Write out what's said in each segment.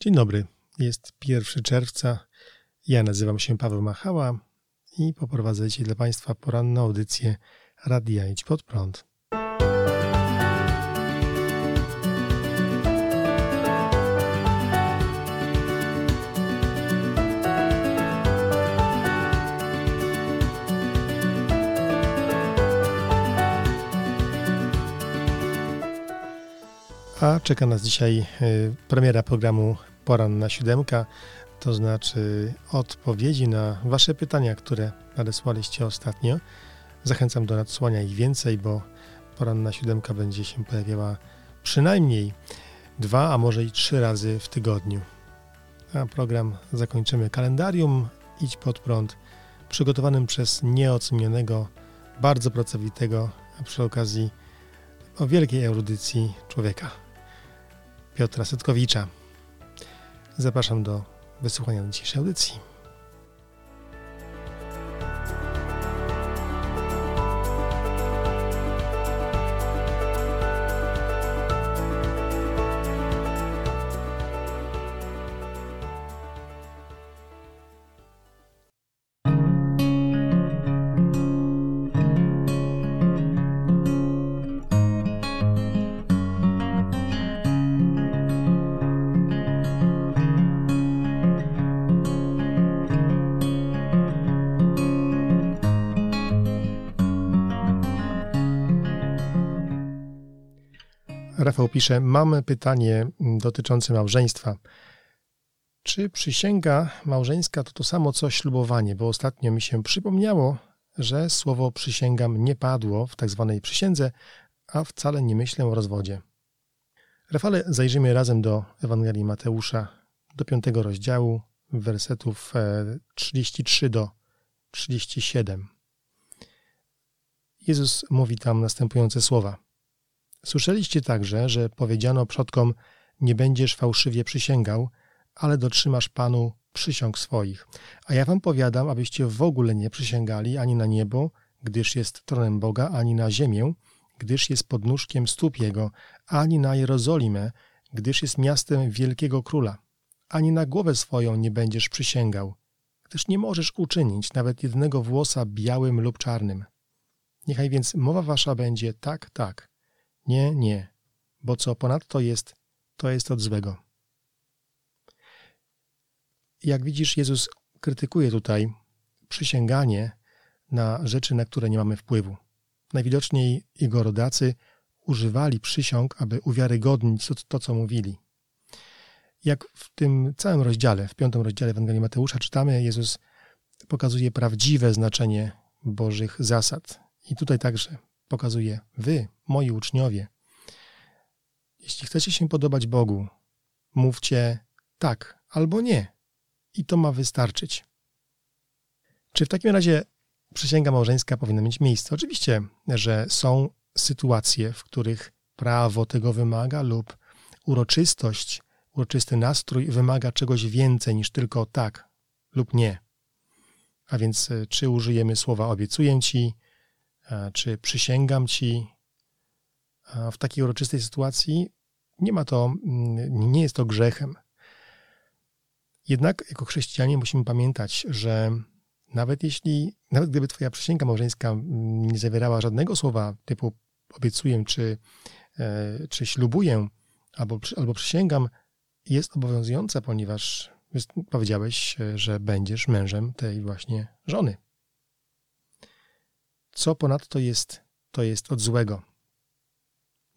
Dzień dobry. Jest 1 czerwca. Ja nazywam się Paweł Machała i poprowadzę dzisiaj dla Państwa poranną audycję Radia Idź Pod Prąd. A czeka nas dzisiaj y, premiera programu Poranna Siódemka, to znaczy odpowiedzi na Wasze pytania, które nadesłaliście ostatnio. Zachęcam do nadesłania ich więcej, bo Poranna Siódemka będzie się pojawiała przynajmniej dwa, a może i trzy razy w tygodniu. A program zakończymy kalendarium Idź pod prąd, przygotowanym przez nieocenionego, bardzo pracowitego, a przy okazji o wielkiej erudycji człowieka. Piotra Setkowicza. Zapraszam do wysłuchania dzisiejszej audycji. Rafał pisze: Mam pytanie dotyczące małżeństwa. Czy przysięga małżeńska to to samo co ślubowanie? Bo ostatnio mi się przypomniało, że słowo przysięgam nie padło w tak zwanej przysiędze, a wcale nie myślę o rozwodzie. Rafale, zajrzyjmy razem do Ewangelii Mateusza, do piątego rozdziału, wersetów 33 e, do 37. Jezus mówi tam następujące słowa. Słyszeliście także, że powiedziano przodkom: Nie będziesz fałszywie przysięgał, ale dotrzymasz Panu przysiąg swoich. A ja wam powiadam, abyście w ogóle nie przysięgali ani na niebo, gdyż jest tronem Boga, ani na ziemię, gdyż jest podnóżkiem stóp Jego, ani na Jerozolimę, gdyż jest miastem wielkiego króla. Ani na głowę swoją nie będziesz przysięgał, gdyż nie możesz uczynić nawet jednego włosa białym lub czarnym. Niechaj więc mowa wasza będzie tak, tak, nie, nie, bo co ponadto jest, to jest od złego. Jak widzisz, Jezus krytykuje tutaj przysięganie na rzeczy, na które nie mamy wpływu. Najwidoczniej jego rodacy używali przysiąg, aby uwiarygodnić to, to, co mówili. Jak w tym całym rozdziale, w piątym rozdziale Ewangelii Mateusza czytamy, Jezus pokazuje prawdziwe znaczenie Bożych zasad. I tutaj także pokazuje: Wy, moi uczniowie, jeśli chcecie się podobać Bogu, mówcie tak albo nie, i to ma wystarczyć. Czy w takim razie przysięga małżeńska powinna mieć miejsce? Oczywiście, że są sytuacje, w których prawo tego wymaga lub uroczystość, uroczysty nastrój wymaga czegoś więcej niż tylko tak lub nie. A więc e, czy użyjemy słowa obiecuję ci, czy przysięgam ci. W takiej uroczystej sytuacji nie ma to, mm, nie jest to grzechem. Jednak jako chrześcijanie musimy pamiętać, że nawet jeśli, nawet gdyby twoja przysięga małżeńska mm, nie zawierała żadnego słowa typu obiecuję czy, e, czy ślubuję albo, albo przysięgam, jest obowiązująca, ponieważ powiedziałeś, e, że będziesz mężem tej właśnie żony. Co ponadto jest, to jest od złego.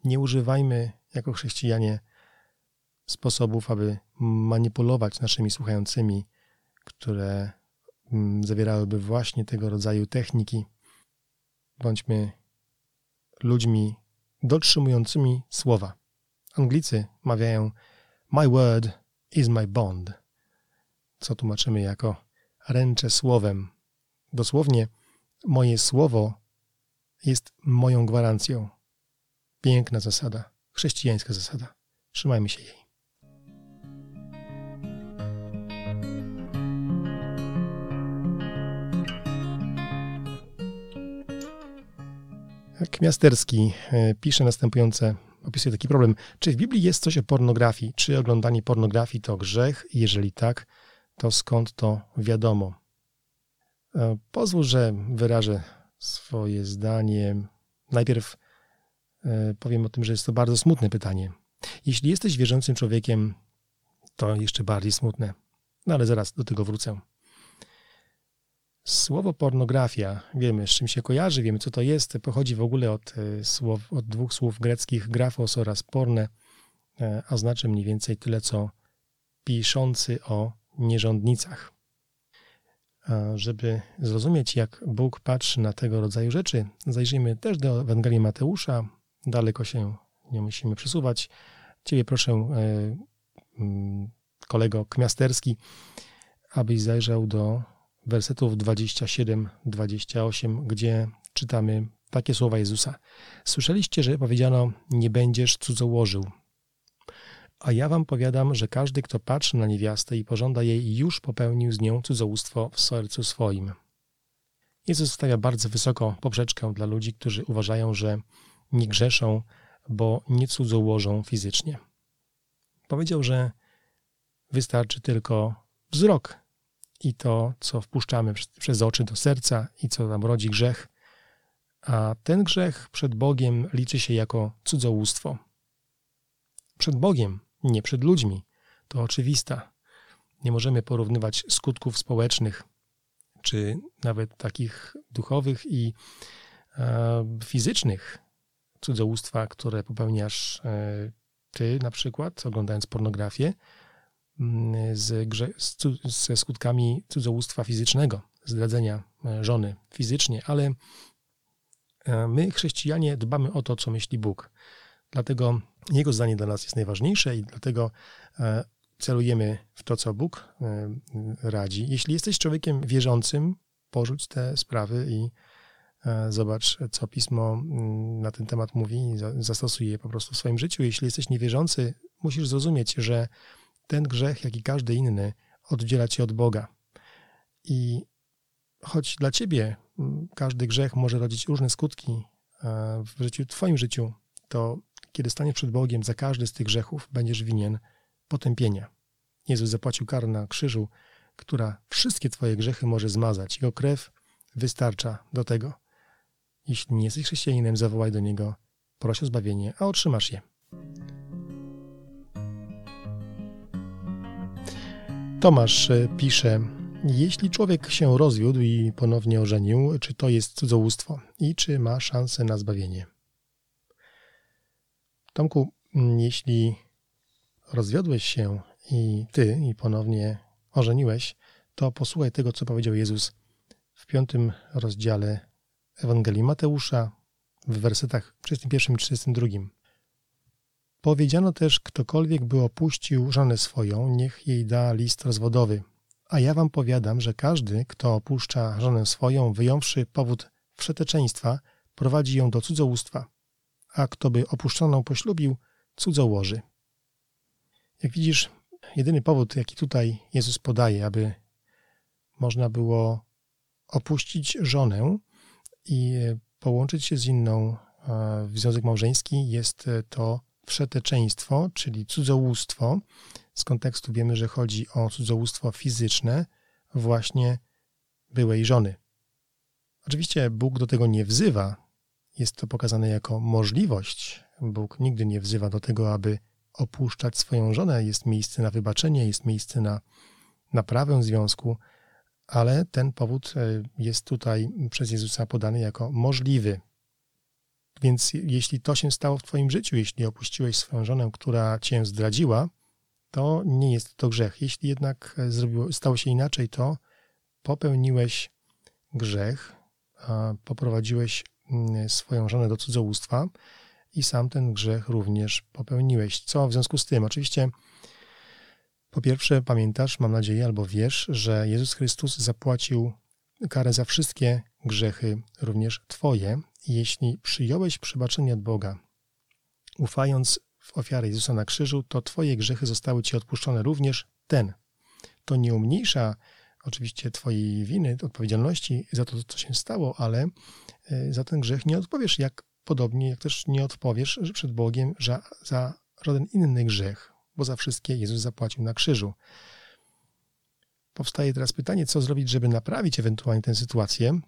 Nie używajmy jako chrześcijanie sposobów, aby manipulować naszymi słuchającymi, które mm, zawierałyby właśnie tego rodzaju techniki. Bądźmy ludźmi dotrzymującymi słowa. Anglicy mawiają My word is my bond, co tłumaczymy jako ręczę słowem. Dosłownie moje słowo jest moją gwarancją. Piękna zasada, chrześcijańska zasada. Trzymajmy się jej. Kmiasterski e, pisze następujące opisuje taki problem. Czy w Biblii jest coś o pornografii? Czy oglądanie pornografii to grzech? Jeżeli tak, to skąd to wiadomo? E, pozwól, że wyrażę swoje zdanie. Najpierw e, powiem o tym, że jest to bardzo smutne pytanie. Jeśli jesteś wierzącym człowiekiem, to jeszcze bardziej smutne. No ale zaraz do tego wrócę. Słowo pornografia, wiemy z czym się kojarzy, wiemy co to jest, pochodzi w ogóle od, e, słow, od dwóch słów greckich grafos oraz porne, a znaczy mniej więcej tyle co piszący o nierządnicach. Żeby zrozumieć, jak Bóg patrzy na tego rodzaju rzeczy, zajrzyjmy też do Ewangelii Mateusza. Daleko się nie musimy przesuwać. Ciebie proszę, e, mm, kolego Kmiasterski, abyś zajrzał do wersetów 27-28, gdzie czytamy takie słowa Jezusa. Słyszeliście, że powiedziano, nie będziesz cudzołożył. A ja wam powiadam, że każdy, kto patrzy na niewiastę i pożąda jej, już popełnił z nią cudzołóstwo w sercu swoim. Jezus stawia bardzo wysoko poprzeczkę dla ludzi, którzy uważają, że nie grzeszą, bo nie cudzołożą fizycznie. Powiedział, że wystarczy tylko wzrok i to, co wpuszczamy przez oczy do serca i co nam rodzi grzech, a ten grzech przed Bogiem liczy się jako cudzołóstwo. Przed Bogiem, nie przed ludźmi. To oczywista. Nie możemy porównywać skutków społecznych, czy nawet takich duchowych i e, fizycznych cudzołóstwa, które popełniasz e, ty na przykład, oglądając pornografię, mm, z grze, z, ze skutkami cudzołóstwa fizycznego, zdradzenia e, żony fizycznie, ale e, my, chrześcijanie, dbamy o to, co myśli Bóg. Dlatego Jego zdanie dla nas jest najważniejsze i dlatego e, celujemy w to, co Bóg radzi. Jeśli jesteś człowiekiem wierzącym, porzuć te sprawy i E, zobacz, co pismo mm, na ten temat mówi i zastosuj je po prostu w swoim życiu. Jeśli jesteś niewierzący, musisz zrozumieć, że ten grzech, jak i każdy inny, oddziela cię od Boga. I choć dla ciebie mm, każdy grzech może rodzić różne skutki e, w życiu, twoim życiu, to kiedy staniesz przed Bogiem za każdy z tych grzechów, będziesz winien potępienia. Jezus zapłacił karę na krzyżu, która wszystkie twoje grzechy może zmazać. Jego krew wystarcza do tego. Jeśli nie jesteś chrześcijaninem, zawołaj do niego, proś o zbawienie, a otrzymasz je. Tomasz e, pisze, jeśli człowiek się rozwiódł i ponownie ożenił, czy to jest cudzołóstwo i czy ma szansę na zbawienie? Tomku, jeśli rozwiodłeś się i ty i ponownie ożeniłeś, to posłuchaj tego, co powiedział Jezus w piątym rozdziale Ewangelii Mateusza w wersetach 31 i 32. Powiedziano też, ktokolwiek by opuścił żonę swoją, niech jej da list rozwodowy. A ja wam powiadam, że każdy, kto opuszcza żonę swoją, wyjąwszy powód wszeteczeństwa, prowadzi ją do cudzołóstwa, a kto by opuszczoną poślubił, cudzołoży. Jak widzisz, jedyny powód, jaki tutaj Jezus podaje, aby można było opuścić żonę, i połączyć się z inną e, w związek małżeński jest e, to wszeteczeństwo, czyli cudzołóstwo. Z kontekstu wiemy, że chodzi o cudzołóstwo fizyczne właśnie byłej żony. Oczywiście Bóg do tego nie wzywa. Jest to pokazane jako możliwość. Bóg nigdy nie wzywa do tego, aby opuszczać swoją żonę. Jest miejsce na wybaczenie, jest miejsce na naprawę związku, ale ten powód e, jest tutaj przez Jezusa podany jako możliwy. Więc jeśli to się stało w Twoim życiu, jeśli opuściłeś swoją żonę, która Cię zdradziła, to nie jest to grzech. Jeśli jednak e, zrobiło, stało się inaczej, to popełniłeś grzech, poprowadziłeś swoją żonę do cudzołóstwa i sam ten grzech również popełniłeś. Co w związku z tym? Oczywiście po pierwsze, pamiętasz, mam nadzieję, albo wiesz, że Jezus Chrystus zapłacił karę za wszystkie grzechy, również Twoje. Jeśli przyjąłeś przebaczenie od Boga, ufając w ofiarę Jezusa na krzyżu, to Twoje grzechy zostały Ci odpuszczone, również ten. To nie umniejsza oczywiście Twojej winy, odpowiedzialności za to, co się stało, ale e, za ten grzech nie odpowiesz jak podobnie jak też nie odpowiesz przed Bogiem za, za żaden inny grzech, bo za wszystkie Jezus zapłacił na krzyżu. Powstaje teraz pytanie, co zrobić, żeby naprawić ewentualnie tę sytuację,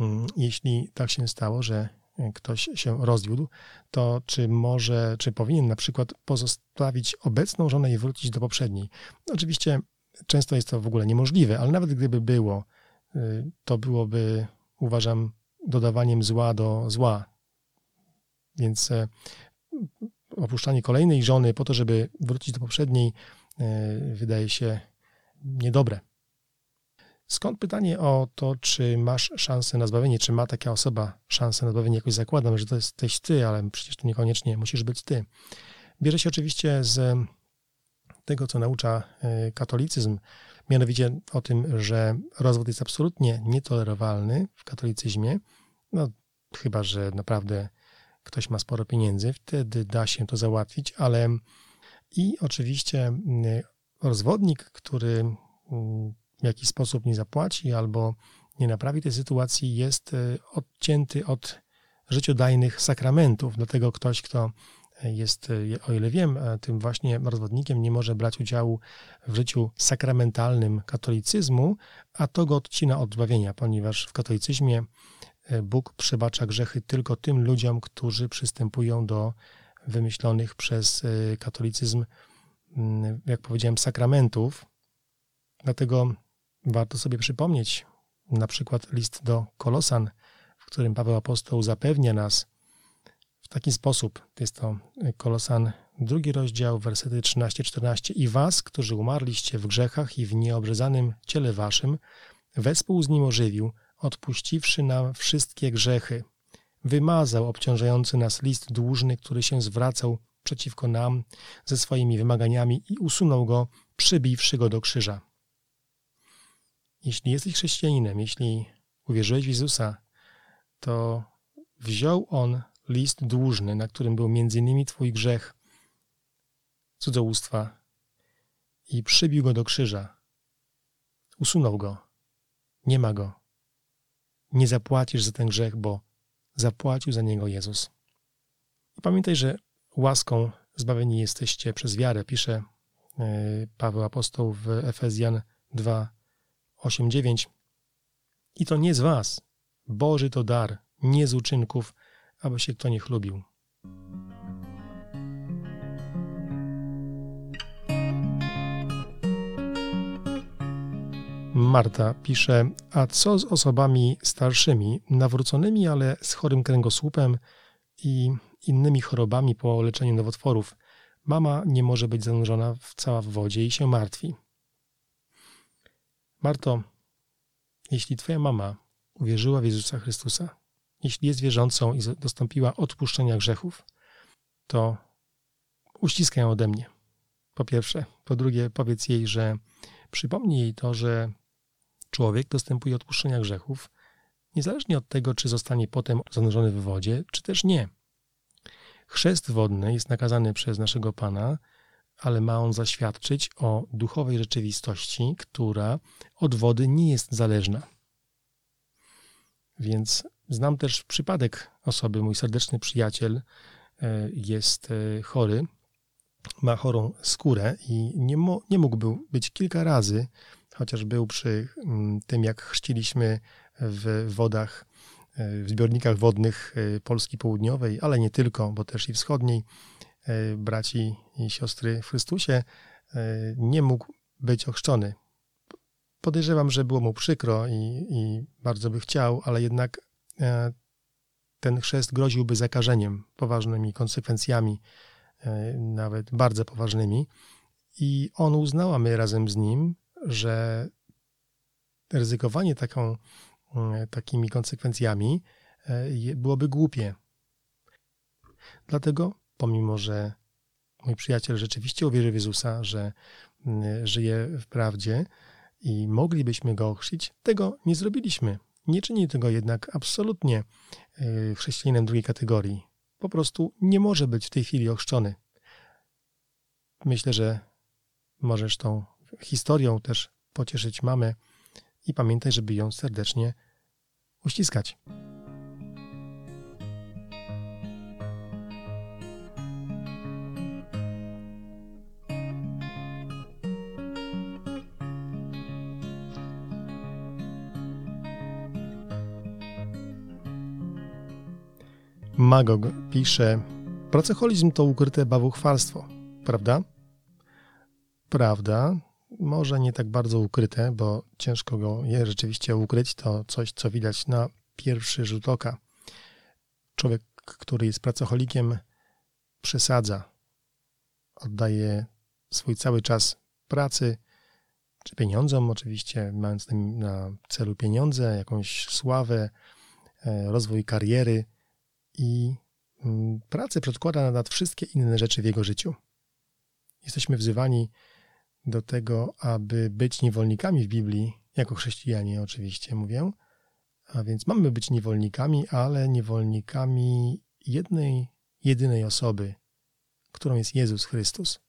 mm, jeśli tak się stało, że ktoś się rozwiódł, to czy może, czy powinien na przykład pozostawić obecną żonę i wrócić do poprzedniej? Oczywiście często jest to w ogóle niemożliwe, ale nawet gdyby było, y, to byłoby, uważam, dodawaniem zła do zła. Więc e, opuszczanie kolejnej żony po to, żeby wrócić do poprzedniej, e, wydaje się niedobre. Skąd pytanie o to, czy masz szansę na zbawienie, czy ma taka osoba szansę na zbawienie? Jakoś zakładam, że to jesteś ty, ale przecież to niekoniecznie musisz być ty. Bierze się oczywiście z tego, co naucza e, katolicyzm, mianowicie o tym, że rozwód jest absolutnie nietolerowalny w katolicyzmie, no chyba, że naprawdę ktoś ma sporo pieniędzy, wtedy da się to załatwić, ale i oczywiście rozwodnik, który w jakiś sposób nie zapłaci albo nie naprawi tej sytuacji, jest e, odcięty od życiodajnych sakramentów. Dlatego ktoś, kto jest, e, o ile wiem, e, tym właśnie rozwodnikiem, nie może brać udziału w życiu sakramentalnym katolicyzmu, a to go odcina od zbawienia, ponieważ w katolicyzmie Bóg przebacza grzechy tylko tym ludziom, którzy przystępują do wymyślonych przez katolicyzm, mm, jak powiedziałem, sakramentów. Dlatego Warto sobie przypomnieć na przykład list do Kolosan, w którym Paweł Apostoł zapewnia nas w taki sposób. Jest to Kolosan, drugi rozdział, wersety 13-14. I was, którzy umarliście w grzechach i w nieobrzezanym ciele waszym, wespół z nim ożywił, odpuściwszy nam wszystkie grzechy. Wymazał obciążający nas list dłużny, który się zwracał przeciwko nam ze swoimi wymaganiami i usunął go, przybiwszy go do krzyża. Jeśli jesteś chrześcijaninem, jeśli uwierzyłeś w Jezusa, to wziął On list dłużny, na którym był innymi Twój grzech cudzołóstwa i przybił go do krzyża. Usunął go. Nie ma go. Nie zapłacisz za ten grzech, bo zapłacił za niego Jezus. I pamiętaj, że łaską zbawieni jesteście przez wiarę, pisze e, Paweł Apostoł w Efezjan 2, 8:9 I to nie z was, Boży to dar, nie z uczynków, aby się kto nie chlubił. Marta pisze, a co z osobami starszymi, nawróconymi, ale z chorym kręgosłupem i innymi chorobami po leczeniu nowotworów? Mama nie może być zanurzona w cała w wodzie i się martwi. Marto, jeśli Twoja mama uwierzyła w Jezusa Chrystusa, jeśli jest wierzącą i dostąpiła odpuszczenia grzechów, to uściskaj ją ode mnie. Po pierwsze. Po drugie, powiedz jej, że przypomnij jej to, że człowiek dostępuje odpuszczenia grzechów, niezależnie od tego, czy zostanie potem zanurzony w wodzie, czy też nie. Chrzest wodny jest nakazany przez naszego Pana ale ma on zaświadczyć o duchowej rzeczywistości, która od wody nie jest zależna. Więc znam też przypadek osoby, mój serdeczny przyjaciel e, jest e, chory, ma chorą skórę i nie, mo, nie mógłby być kilka razy, chociaż był przy mm, tym, jak chrzciliśmy w wodach, e, w zbiornikach wodnych Polski Południowej, ale nie tylko, bo też i wschodniej, braci i siostry w Chrystusie, nie mógł być ochrzczony. Podejrzewam, że było mu przykro i, i bardzo by chciał, ale jednak ten chrzest groziłby zakażeniem, poważnymi konsekwencjami, nawet bardzo poważnymi. I on uznał, a my razem z nim, że ryzykowanie taką, takimi konsekwencjami byłoby głupie. Dlatego pomimo że mój przyjaciel rzeczywiście uwierzył w Jezusa, że mm, żyje w prawdzie i moglibyśmy go ochrzcić, tego nie zrobiliśmy. Nie czyni tego jednak absolutnie y, chrześcijaninem drugiej kategorii. Po prostu nie może być w tej chwili ochrzczony. Myślę, że możesz tą historią też pocieszyć mamę i pamiętaj, żeby ją serdecznie uściskać. Magog pisze: Pracoholizm to ukryte bawuchwalstwo, prawda? Prawda, może nie tak bardzo ukryte, bo ciężko go je rzeczywiście ukryć. To coś, co widać na pierwszy rzut oka. Człowiek, który jest pracocholikiem, przesadza, oddaje swój cały czas pracy, czy pieniądzom, oczywiście, mając na celu pieniądze, jakąś sławę, e, rozwój kariery i mm, pracę przedkłada nad wszystkie inne rzeczy w jego życiu. Jesteśmy wzywani do tego, aby być niewolnikami w Biblii, jako chrześcijanie oczywiście mówię, a więc mamy być niewolnikami, ale niewolnikami jednej, jedynej osoby, którą jest Jezus Chrystus.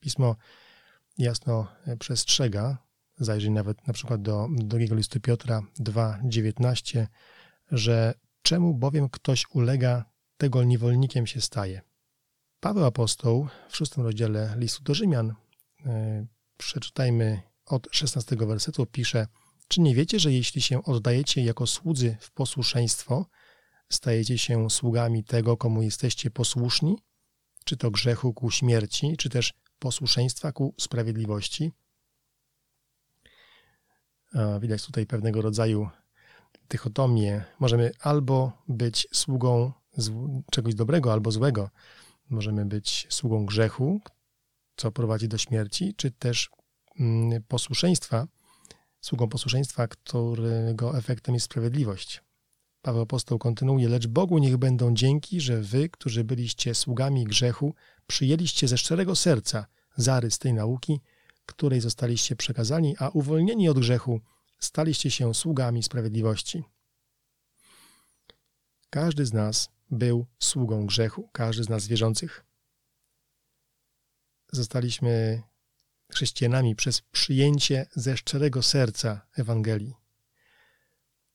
Pismo jasno przestrzega, zajrzyj nawet na przykład do drugiego listu Piotra 2,19, że czemu bowiem ktoś ulega, tego niewolnikiem się staje. Paweł Apostoł w szóstym rozdziale listu do Rzymian, e, przeczytajmy od 16 wersetu, pisze Czy nie wiecie, że jeśli się oddajecie jako słudzy w posłuszeństwo, stajecie się sługami tego, komu jesteście posłuszni? Czy to grzechu ku śmierci, czy też posłuszeństwa ku sprawiedliwości? Widać tutaj pewnego rodzaju dychotomię. Możemy albo być sługą czegoś dobrego, albo złego. Możemy być sługą grzechu, co prowadzi do śmierci, czy też mm, posłuszeństwa, sługą posłuszeństwa, którego efektem jest sprawiedliwość. Paweł Apostoł kontynuuje, lecz Bogu niech będą dzięki, że wy, którzy byliście sługami grzechu, przyjęliście ze szczerego serca zarys tej nauki, której zostaliście przekazani, a uwolnieni od grzechu staliście się sługami sprawiedliwości. Każdy z nas był sługą grzechu, każdy z nas wierzących. Zostaliśmy chrześcijanami przez przyjęcie ze szczerego serca Ewangelii.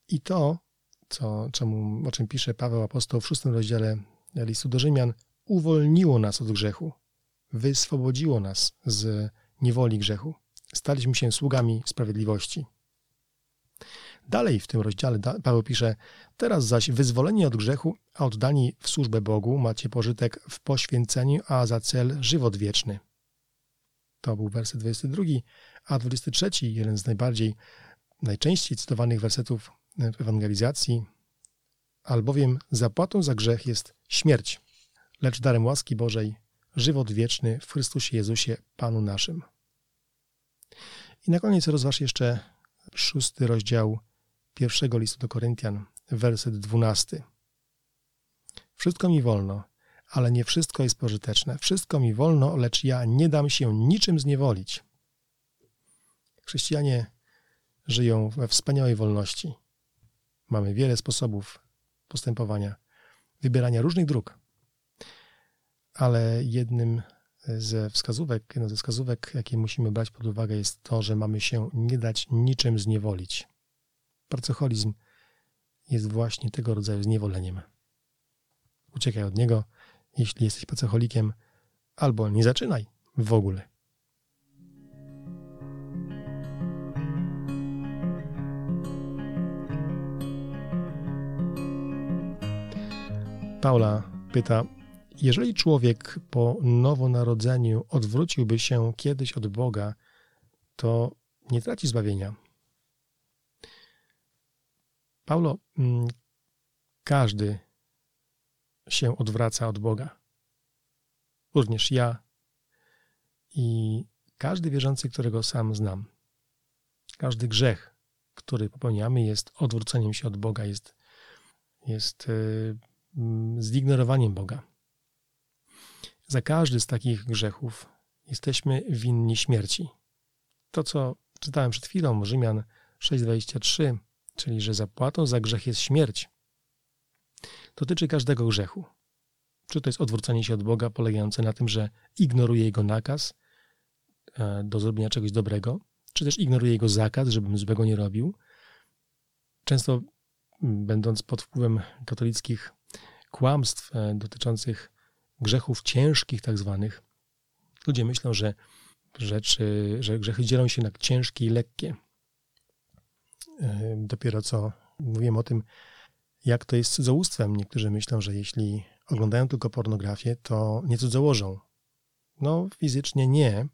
I to, co, czemu, o czym pisze Paweł Apostoł w szóstym rozdziale listu do Rzymian, uwolniło nas od grzechu, wyswobodziło nas z niewoli grzechu. Staliśmy się sługami sprawiedliwości. Dalej w tym rozdziale Paweł pisze: Teraz zaś wyzwoleni od grzechu, a oddani w służbę Bogu, macie pożytek w poświęceniu, a za cel żywot wieczny. To był werset 22, a 23, jeden z najbardziej, najczęściej cytowanych wersetów w ewangelizacji, albowiem zapłatą za grzech jest śmierć, lecz darem łaski Bożej żywot wieczny w Chrystusie Jezusie, Panu naszym. I na koniec rozważ jeszcze szósty rozdział pierwszego listu do Koryntian, werset dwunasty. Wszystko mi wolno, ale nie wszystko jest pożyteczne. Wszystko mi wolno, lecz ja nie dam się niczym zniewolić. Chrześcijanie żyją we wspaniałej wolności. Mamy wiele sposobów postępowania, wybierania różnych dróg. Ale jednym ze wskazówek, jedną ze wskazówek, jakie musimy brać pod uwagę, jest to, że mamy się nie dać niczym zniewolić. Pracoholizm jest właśnie tego rodzaju zniewoleniem. Uciekaj od niego, jeśli jesteś pracocholikiem, albo nie zaczynaj w ogóle. Paula pyta, jeżeli człowiek po nowonarodzeniu odwróciłby się kiedyś od Boga, to nie traci zbawienia. Paulo, mm, każdy się odwraca od Boga. Również ja i każdy wierzący, którego sam znam. Każdy grzech, który popełniamy, jest odwróceniem się od Boga, jest, jest y, mm, zignorowaniem Boga. Za każdy z takich grzechów jesteśmy winni śmierci. To, co czytałem przed chwilą, Rzymian 6,23, czyli że zapłatą za grzech jest śmierć, dotyczy każdego grzechu. Czy to jest odwrócenie się od Boga polegające na tym, że ignoruje Jego nakaz e, do zrobienia czegoś dobrego, czy też ignoruje Jego zakaz, żebym złego nie robił. Często, będąc pod wpływem katolickich kłamstw e, dotyczących grzechów ciężkich, tak zwanych, ludzie myślą, że rzeczy, że grzechy dzielą się na ciężkie i lekkie. Dopiero co mówiłem o tym, jak to jest cudzołóstwem. Niektórzy myślą, że jeśli oglądają tylko pornografię, to nie cudzołożą. No, fizycznie nie,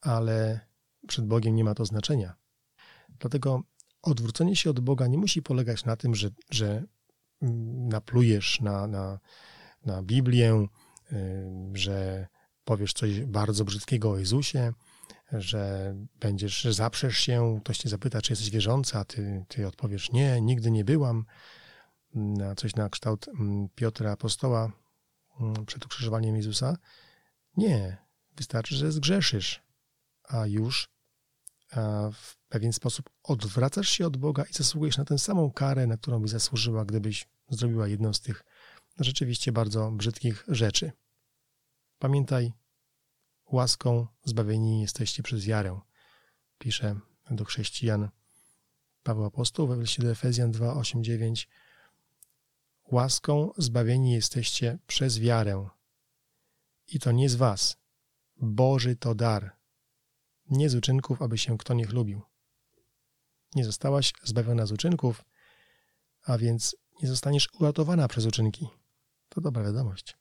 ale przed Bogiem nie ma to znaczenia. Dlatego odwrócenie się od Boga nie musi polegać na tym, że, że naplujesz na, na, na Biblię, że powiesz coś bardzo brzydkiego o Jezusie, że będziesz, zaprzesz się, ktoś cię zapyta, czy jesteś wierzący, a ty, ty odpowiesz nie, nigdy nie byłam, na coś na kształt Piotra Apostoła przed ukrzyżowaniem Jezusa. Nie, wystarczy, że zgrzeszysz, a już w pewien sposób odwracasz się od Boga i zasługujesz na tę samą karę, na którą byś zasłużyła, gdybyś zrobiła jedną z tych rzeczywiście bardzo brzydkich rzeczy. Pamiętaj, łaską zbawieni jesteście przez wiarę. Pisze do chrześcijan Paweł Apostoł we liście do Efezjan 2, 8, 9. Łaską zbawieni jesteście przez wiarę. I to nie z was. Boży to dar. Nie z uczynków, aby się kto nie chlubił. Nie zostałaś zbawiona z uczynków, a więc nie zostaniesz uratowana przez uczynki. To dobra wiadomość.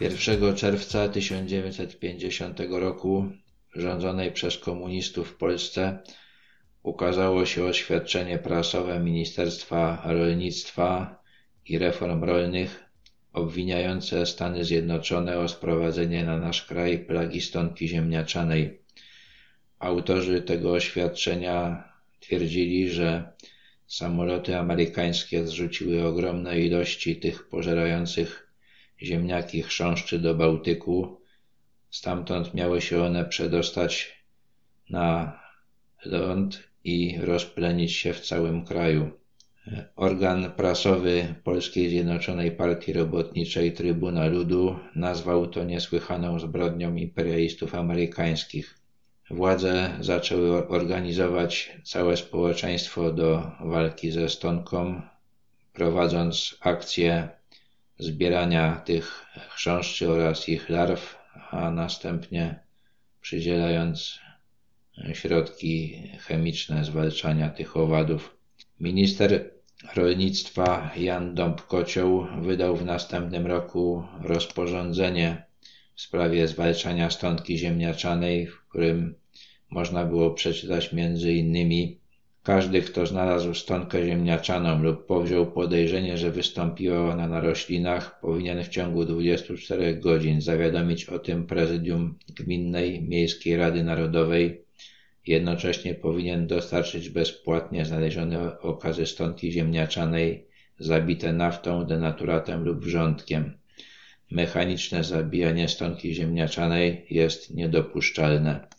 1 czerwca 1950 roku rządzonej przez komunistów w Polsce ukazało się oświadczenie prasowe Ministerstwa Rolnictwa i Reform Rolnych obwiniające Stany Zjednoczone o sprowadzenie na nasz kraj plagi stonki ziemniaczanej. Autorzy tego oświadczenia twierdzili, że samoloty amerykańskie zrzuciły ogromne ilości tych pożerających ziemniaki chrząszczy do Bałtyku. Stamtąd miały się one przedostać na ląd i rozplenić się w całym kraju. Organ prasowy Polskiej Zjednoczonej Partii Robotniczej Trybuna Ludu nazwał to niesłychaną zbrodnią imperialistów amerykańskich. Władze zaczęły organizować całe społeczeństwo do walki ze stonką, prowadząc akcje zbierania tych chrząszczy oraz ich larw, a następnie przydzielając środki chemiczne zwalczania tych owadów. Minister rolnictwa Jan Dąb-Kocioł wydał w następnym roku rozporządzenie w sprawie zwalczania stątki ziemniaczanej, w którym można było przeczytać między innymi każdy, kto znalazł stonkę ziemniaczaną lub powziął podejrzenie, że wystąpiła ona na roślinach, powinien w ciągu 24 godzin zawiadomić o tym prezydium Gminnej Miejskiej Rady Narodowej. Jednocześnie powinien dostarczyć bezpłatnie znalezione okazy stonki ziemniaczanej zabite naftą, denaturatem lub wrzątkiem. Mechaniczne zabijanie stonki ziemniaczanej jest niedopuszczalne.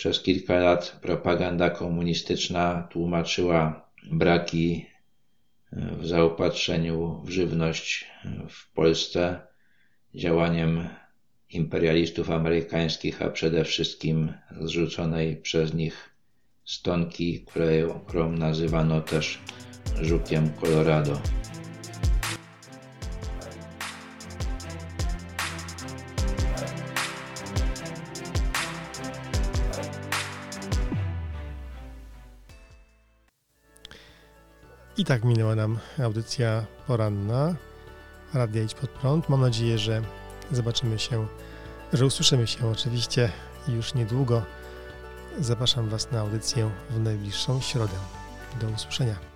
Przez kilka lat propaganda komunistyczna tłumaczyła braki e, w zaopatrzeniu w żywność e, w Polsce działaniem imperialistów amerykańskich, a przede wszystkim zrzuconej przez nich stonki, którą nazywano też żukiem Colorado. I tak minęła nam audycja poranna Radia Idź Pod Prąd. Mam nadzieję, że zobaczymy się, że usłyszymy się oczywiście już niedługo. Zapraszam Was na audycję w najbliższą środę. Do usłyszenia.